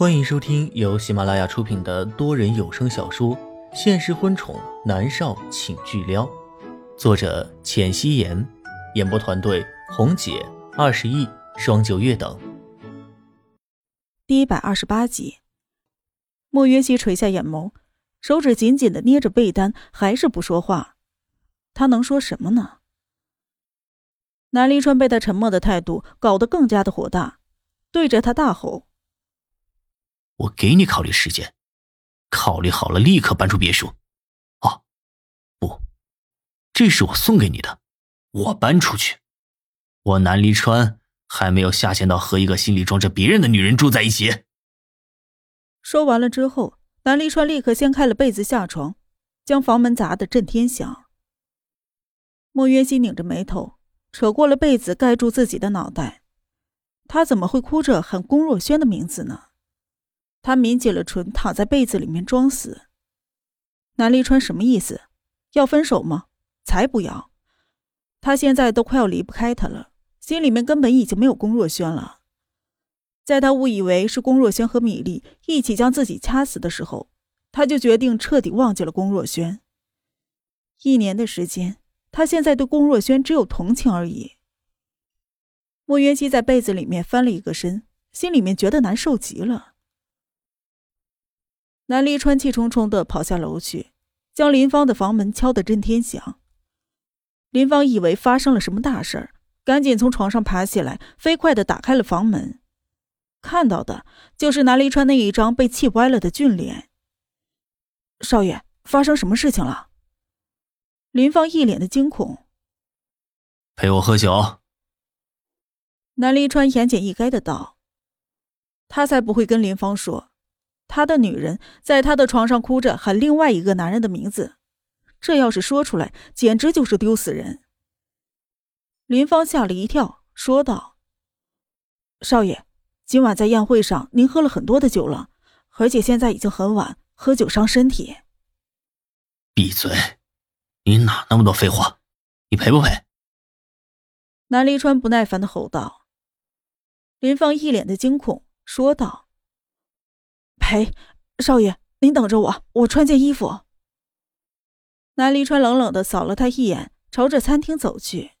欢迎收听由喜马拉雅出品的多人有声小说《现实婚宠男少请巨撩》，作者：浅汐颜，演播团队：红姐、二十亿、双九月等。第一百二十八集，莫约西垂下眼眸，手指紧紧的捏着被单，还是不说话。他能说什么呢？南离川被他沉默的态度搞得更加的火大，对着他大吼。我给你考虑时间，考虑好了立刻搬出别墅。哦，不，这是我送给你的，我搬出去。我南离川还没有下贱到和一个心里装着别人的女人住在一起。说完了之后，南离川立刻掀开了被子下床，将房门砸得震天响。莫渊熙拧着眉头，扯过了被子盖住自己的脑袋。他怎么会哭着喊龚若轩的名字呢？他抿紧了唇，躺在被子里面装死。南离川什么意思？要分手吗？才不要！他现在都快要离不开他了，心里面根本已经没有龚若轩了。在他误以为是龚若轩和米粒一起将自己掐死的时候，他就决定彻底忘记了龚若轩。一年的时间，他现在对龚若轩只有同情而已。莫渊熙在被子里面翻了一个身，心里面觉得难受极了。南离川气冲冲地跑下楼去，将林芳的房门敲得震天响。林芳以为发生了什么大事儿，赶紧从床上爬起来，飞快地打开了房门，看到的就是南离川那一张被气歪了的俊脸。少爷，发生什么事情了？林芳一脸的惊恐。陪我喝酒。南离川言简意赅的道：“他才不会跟林芳说。”他的女人在他的床上哭着喊另外一个男人的名字，这要是说出来，简直就是丢死人。林芳吓了一跳，说道：“少爷，今晚在宴会上您喝了很多的酒了，而且现在已经很晚，喝酒伤身体。”闭嘴！你哪那么多废话？你赔不赔？南离川不耐烦的吼道。林芳一脸的惊恐，说道。赔，少爷，您等着我，我穿件衣服。南离川冷冷的扫了他一眼，朝着餐厅走去。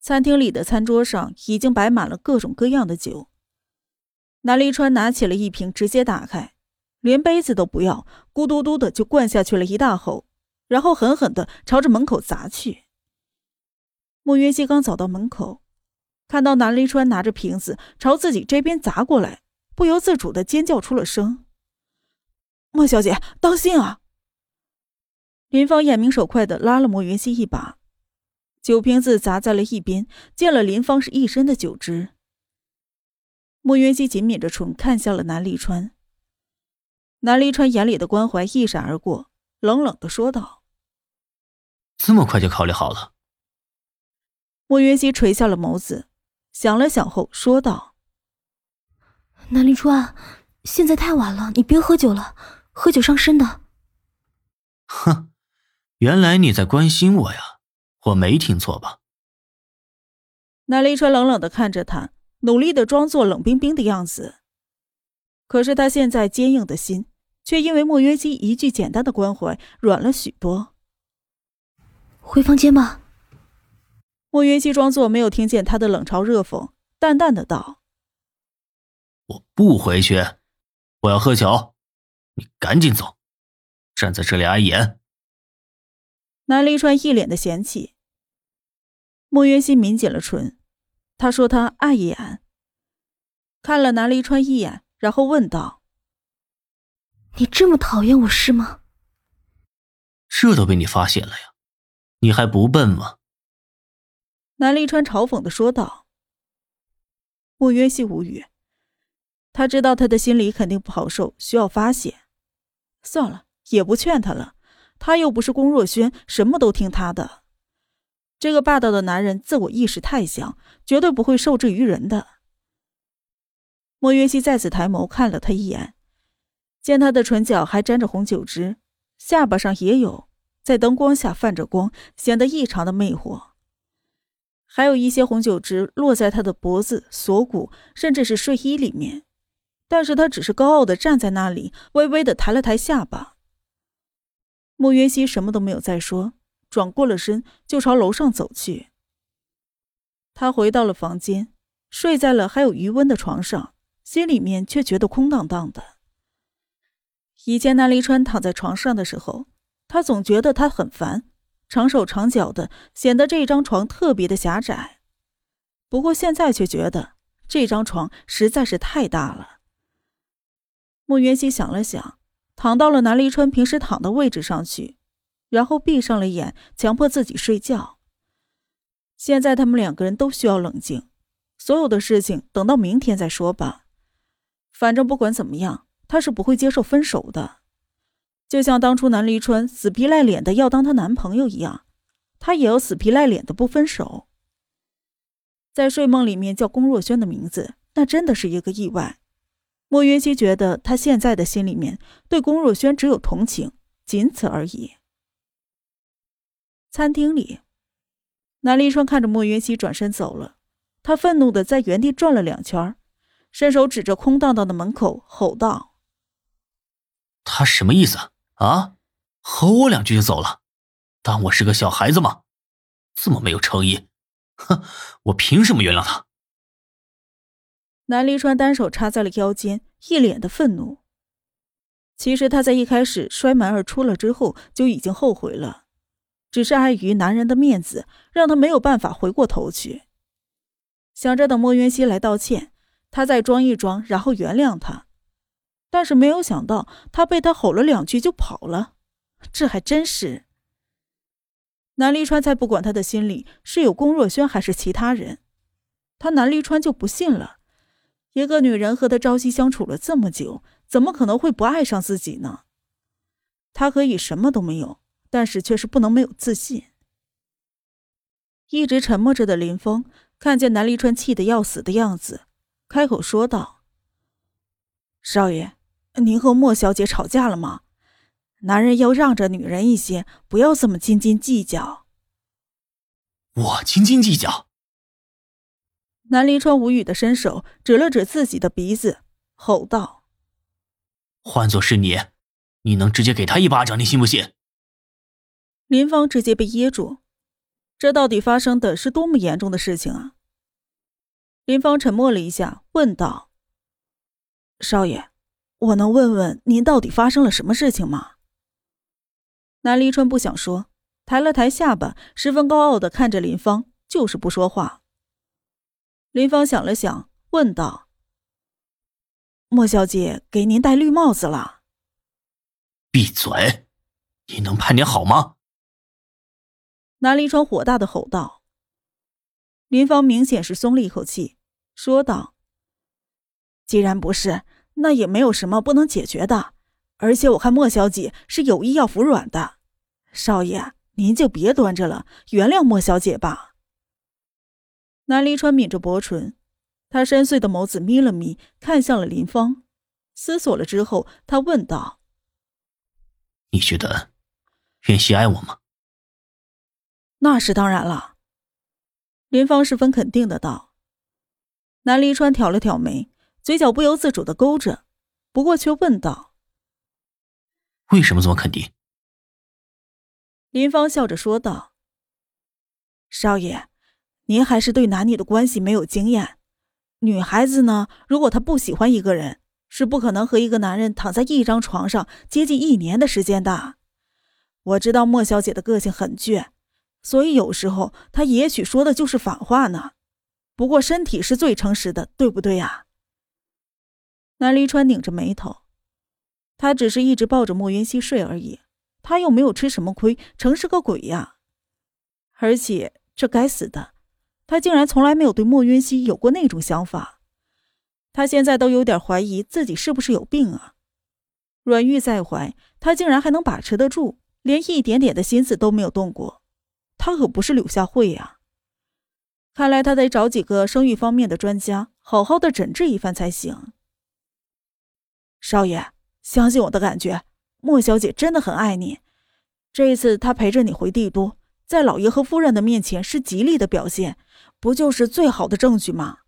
餐厅里的餐桌上已经摆满了各种各样的酒。南离川拿起了一瓶，直接打开，连杯子都不要，咕嘟嘟的就灌下去了一大口，然后狠狠的朝着门口砸去。莫云熙刚走到门口，看到南离川拿着瓶子朝自己这边砸过来。不由自主的尖叫出了声。莫小姐，当心啊！林芳眼明手快的拉了莫云溪一把，酒瓶子砸在了一边，溅了林芳是一身的酒汁。莫云溪紧抿着唇，看向了南离川。南离川眼里的关怀一闪而过，冷冷的说道：“这么快就考虑好了？”莫云溪垂下了眸子，想了想后说道。南临川，现在太晚了，你别喝酒了，喝酒伤身的。哼，原来你在关心我呀，我没听错吧？南临川冷冷的看着他，努力的装作冷冰冰的样子。可是他现在坚硬的心，却因为莫约基一句简单的关怀软了许多。回房间吧。莫约基装作没有听见他的冷嘲热讽，淡淡的道。我不回去，我要喝酒。你赶紧走，站在这里碍眼。南离川一脸的嫌弃。莫渊熙抿紧了唇，他说他碍眼。看了南离川一眼，然后问道：“你这么讨厌我是吗？”这都被你发现了呀，你还不笨吗？南离川嘲讽的说道。莫渊熙无语。他知道他的心里肯定不好受，需要发泄。算了，也不劝他了。他又不是龚若轩，什么都听他的。这个霸道的男人自我意识太强，绝对不会受制于人的。莫云熙再次抬眸看了他一眼，见他的唇角还沾着红酒汁，下巴上也有，在灯光下泛着光，显得异常的魅惑。还有一些红酒汁落在他的脖子、锁骨，甚至是睡衣里面。但是他只是高傲的站在那里，微微的抬了抬下巴。莫云熙什么都没有再说，转过了身就朝楼上走去。他回到了房间，睡在了还有余温的床上，心里面却觉得空荡荡的。以前南离川躺在床上的时候，他总觉得他很烦，长手长脚的，显得这张床特别的狭窄。不过现在却觉得这张床实在是太大了。穆元熙想了想，躺到了南离川平时躺的位置上去，然后闭上了眼，强迫自己睡觉。现在他们两个人都需要冷静，所有的事情等到明天再说吧。反正不管怎么样，他是不会接受分手的。就像当初南离川死皮赖脸的要当她男朋友一样，他也要死皮赖脸的不分手。在睡梦里面叫龚若轩的名字，那真的是一个意外。莫云熙觉得他现在的心里面对龚若轩只有同情，仅此而已。餐厅里。南离川看着莫云熙转身走了，他愤怒的在原地转了两圈，伸手指着空荡荡的门口吼道：“他什么意思啊？吼我两句就走了，当我是个小孩子吗？这么没有诚意，哼！我凭什么原谅他？”南离川单手插在了腰间，一脸的愤怒。其实他在一开始摔门而出了之后就已经后悔了。只是碍于男人的面子，让他没有办法回过头去。想着等莫云熙来道歉，他再装一装，然后原谅他。但是没有想到，他被他吼了两句就跑了。这还真是……南离川才不管他的心里是有龚若轩还是其他人，他南离川就不信了。一个女人和他朝夕相处了这么久，怎么可能会不爱上自己呢？他可以什么都没有。但是却是不能没有自信。一直沉默着的林峰看见南离川气得要死的样子，开口说道：“少爷，您和莫小姐吵架了吗？男人要让着女人一些，不要这么斤斤计较。”我斤斤计较？南临川无语的伸手指了指自己的鼻子，吼道：“换做是你，你能直接给他一巴掌，你信不信？”林芳直接被噎住，这到底发生的是多么严重的事情啊！林芳沉默了一下，问道：“少爷，我能问问您到底发生了什么事情吗？”南离川不想说，抬了抬下巴，十分高傲的看着林芳，就是不说话。林芳想了想，问道：“莫小姐给您戴绿帽子了？”闭嘴！你能判点好吗？南离川火大的吼道：“林芳明显是松了一口气，说道：‘既然不是，那也没有什么不能解决的。而且我看莫小姐是有意要服软的，少爷您就别端着了，原谅莫小姐吧。’”南离川抿着薄唇，他深邃的眸子眯了眯，看向了林芳，思索了之后，他问道：“你觉得袁熙爱我吗？”那是当然了，林芳十分肯定的道。南离川挑了挑眉，嘴角不由自主的勾着，不过却问道：“为什么这么肯定？”林芳笑着说道：“少爷，您还是对男女的关系没有经验。女孩子呢，如果她不喜欢一个人，是不可能和一个男人躺在一张床上接近一年的时间的。我知道莫小姐的个性很倔。”所以有时候她也许说的就是反话呢，不过身体是最诚实的，对不对呀？南离川拧着眉头，他只是一直抱着莫云熙睡而已，他又没有吃什么亏，诚是个鬼呀！而且这该死的，他竟然从来没有对莫云溪有过那种想法，他现在都有点怀疑自己是不是有病啊！软玉在怀，他竟然还能把持得住，连一点点的心思都没有动过。他可不是柳下惠呀，看来他得找几个生育方面的专家，好好的诊治一番才行。少爷，相信我的感觉，莫小姐真的很爱你。这一次她陪着你回帝都，在老爷和夫人的面前是极力的表现，不就是最好的证据吗？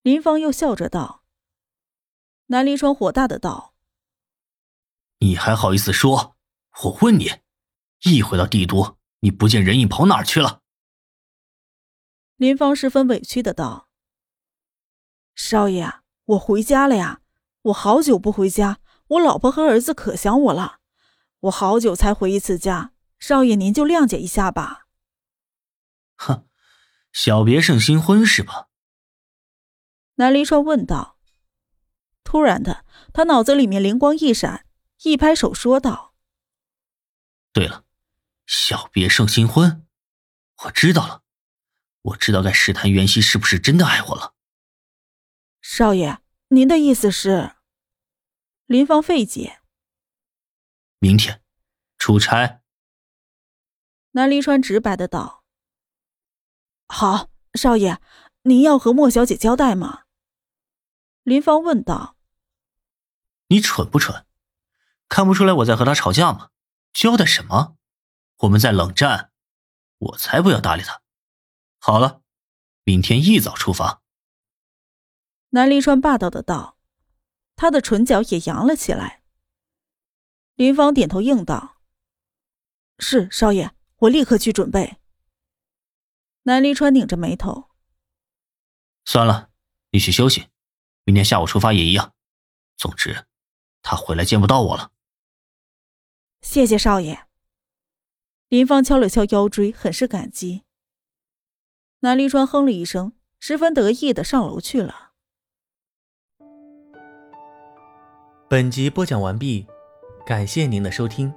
林芳又笑着道：“南离川火大的道：“你还好意思说？我问你，一回到帝都，你不见人影跑哪儿去了？”林芳十分委屈的道：“少爷，我回家了呀！我好久不回家，我老婆和儿子可想我了。我好久才回一次家，少爷您就谅解一下吧。”哼，小别胜新婚是吧？南离川问道。突然的，他脑子里面灵光一闪，一拍手说道：“对了，小别胜新婚，我知道了。”我知道该试探袁熙是不是真的爱我了。少爷，您的意思是？林芳费解。明天出差。南离川直白的道：“好，少爷，您要和莫小姐交代吗？”林芳问道。你蠢不蠢？看不出来我在和他吵架吗？交代什么？我们在冷战，我才不要搭理他。好了，明天一早出发。南离川霸道的道，他的唇角也扬了起来。林芳点头应道：“是少爷，我立刻去准备。”南离川拧着眉头：“算了，你去休息，明天下午出发也一样。总之，他回来见不到我了。”谢谢少爷。林芳敲了敲腰椎，很是感激。南离川哼了一声，十分得意的上楼去了。本集播讲完毕，感谢您的收听。